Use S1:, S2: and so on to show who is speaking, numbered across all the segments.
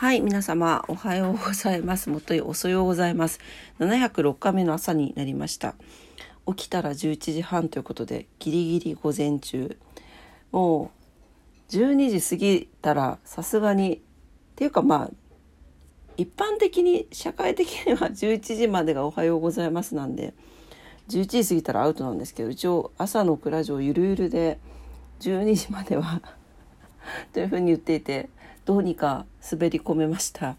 S1: はい、皆様、おはようございます。もとい遅ようございます。706日目の朝になりました。起きたら11時半ということで、ギリギリ午前中。もう、12時過ぎたら、さすがに、っていうかまあ、一般的に、社会的には 11時までがおはようございますなんで、11時過ぎたらアウトなんですけど、一応朝の蔵城ゆるゆるで、12時までは というふうに言っていて、どうにか滑り込めました。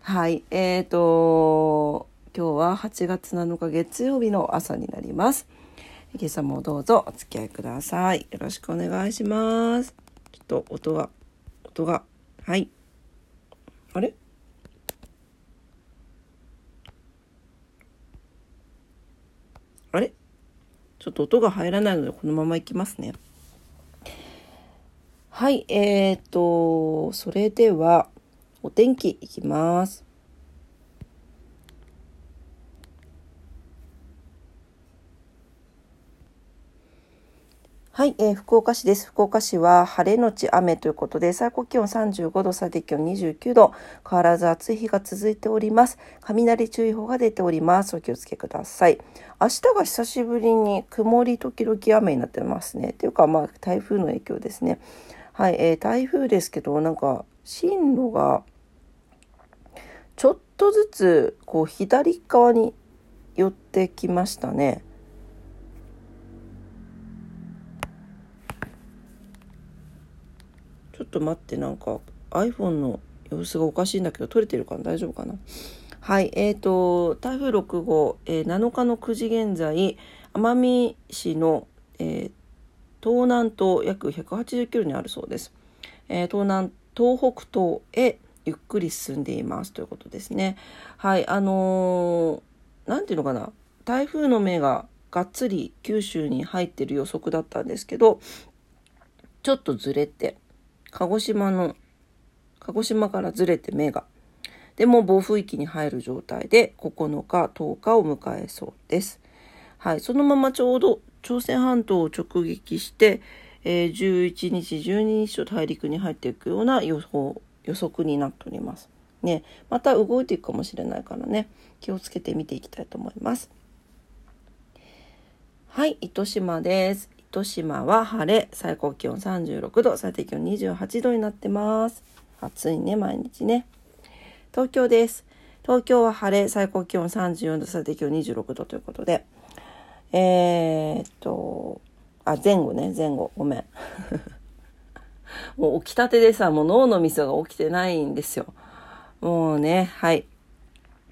S1: はい。えーと、今日は8月7日月曜日の朝になります。今朝もどうぞお付き合いください。よろしくお願いします。ちょっと音が、音が、はい。あれ？あれ？ちょっと音が入らないのでこのままいきますね。はい、えーと、それでは、お天気いきます。はい、えー、福岡市です。福岡市は晴れのち雨ということで、最高気温35度、最低気温29度、変わらず暑い日が続いております。雷注意報が出ております。お気をつけください。明日が久しぶりに曇り時々雨になってますね。というか、まあ、台風の影響ですね。はい、えー、台風ですけど、なんか、進路が、ちょっとずつ、こう、左側に寄ってきましたね。ちょっと待って、なんか iPhone の様子がおかしいんだけど、撮れてるかな？大丈夫かな？はい、えーと、台風6号、えー、7日の9時現在、奄美市の、えー、東南東約180キロにあるそうです。えー、東南、東北東へゆっくり進んでいますということですね。はい、あのー、ていうのかな、台風の目ががっつり九州に入ってる予測だったんですけど、ちょっとずれて、鹿児島の、鹿児島からずれて目が、でも暴風域に入る状態で9日、10日を迎えそうです。はい、そのままちょうど朝鮮半島を直撃して、えー、11日、12日と大陸に入っていくような予報、予測になっております。ね、また動いていくかもしれないからね、気をつけて見ていきたいと思います。はい、糸島です。糸島は晴れ、最高気温36度、最低気温28度になってます。暑いね、毎日ね。東京です。東京は晴れ、最高気温34度、最低気温26度ということで、えー、っと、あ、前後ね、前後、ごめん。もう起きたてでさ、もう脳のミスが起きてないんですよ。もうね、はい。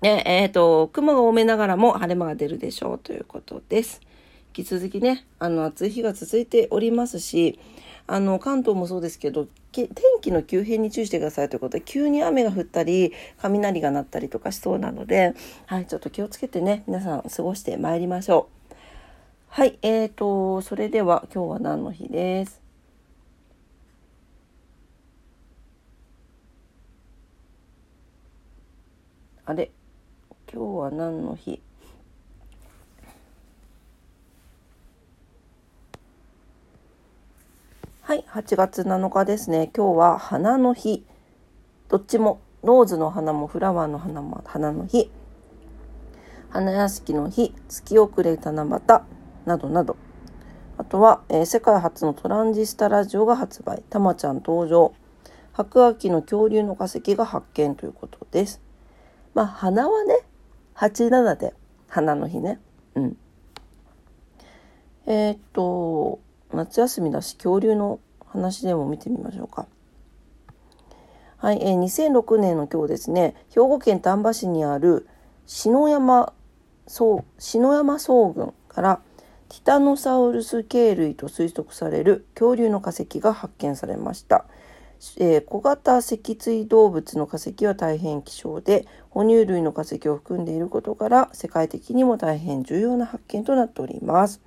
S1: ね、えっ、と、雲が多めながらも晴れ間が出るでしょうということです。引き続きね、あの、暑い日が続いておりますし、あの、関東もそうですけど、天気の急変に注意してくださいということで、急に雨が降ったり、雷が鳴ったりとかしそうなので、はい、ちょっと気をつけてね、皆さん過ごしてまいりましょう。はい、えーと、それでは今日は何の日です？あれ今日は何の日？はい、8月7日ですね。今日は花の日。どっちも、ローズの花もフラワーの花も花の日。花屋敷の日、月遅れ七夕などなど。あとは、えー、世界初のトランジスタラジオが発売。たまちゃん登場。白亜紀の恐竜の化石が発見ということです。まあ、花はね、87で花の日ね。うん。えー、っと、夏休みだし恐竜の話でも見てみましょうか。はい、えー、2006年の今日ですね、兵庫県丹波市にある篠山篠山層群からティタノサウルス系類と推測される恐竜の化石が発見されました。えー、小型脊椎動物の化石は大変希少で哺乳類の化石を含んでいることから世界的にも大変重要な発見となっております。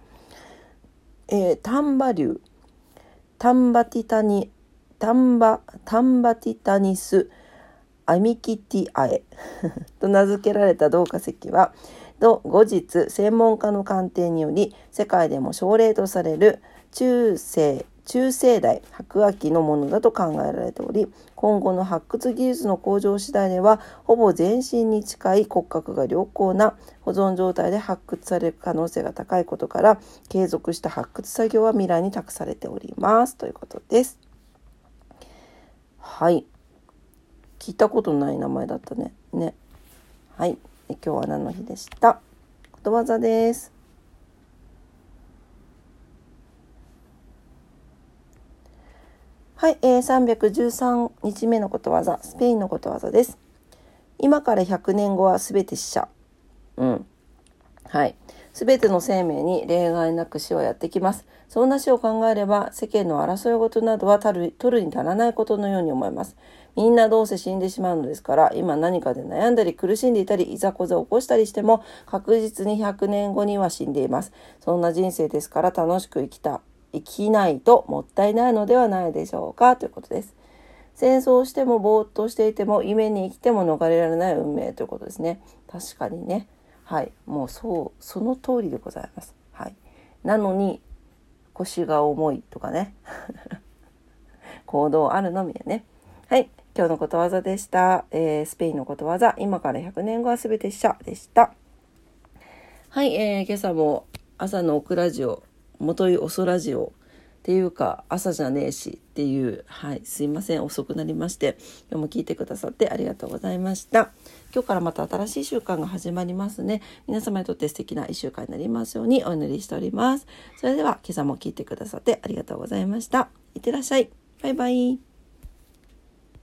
S1: えー、タンバ竜、タンバティタニ、タンバ、タンバティタニス、アミキティアエ と名付けられた銅化石は、後日専門家の鑑定により世界でも奨励とされる中世中生代白亜紀のものだと考えられており今後の発掘技術の向上次第ではほぼ全身に近い骨格が良好な保存状態で発掘される可能性が高いことから継続した発掘作業は未来に託されておりますということです。はい聞いたことない名前だったね。ね。はい。今日は何の日でした？ことわざです。はい、えー、313日目のことわざ、スペインのことわざです。今から100年後はすべて死者。うん。はい。すべての生命に例外なく死はやってきます。そんな死を考えれば、世間の争い事などは取るに足らないことのように思います。みんなどうせ死んでしまうのですから、今何かで悩んだり苦しんでいたり、いざこざを起こしたりしても、確実に100年後には死んでいます。そんな人生ですから楽しく生きた生きないともったいないのではないでしょうかということです。戦争してもぼーっとしていても夢に生きても逃れられない運命ということですね。確かにね。はい。もうそう、その通りでございます。はい。なのに腰が重いとかね。行動あるのみでね。はい。今日のことわざでした。えー、スペインのことわざ。今から100年後は全て死者でした。はい。えー、今朝も朝のオクラジオ元いおそラジオっていうか朝じゃねえしっていうはいすいません遅くなりまして今日も聞いてくださってありがとうございました。今日からまた新しい習慣が始まりますね。皆様にとって素敵な1週間になりますようにお祈りしております。それでは今朝も聞いてくださってありがとうございました。いってらっしゃい。バイバイ。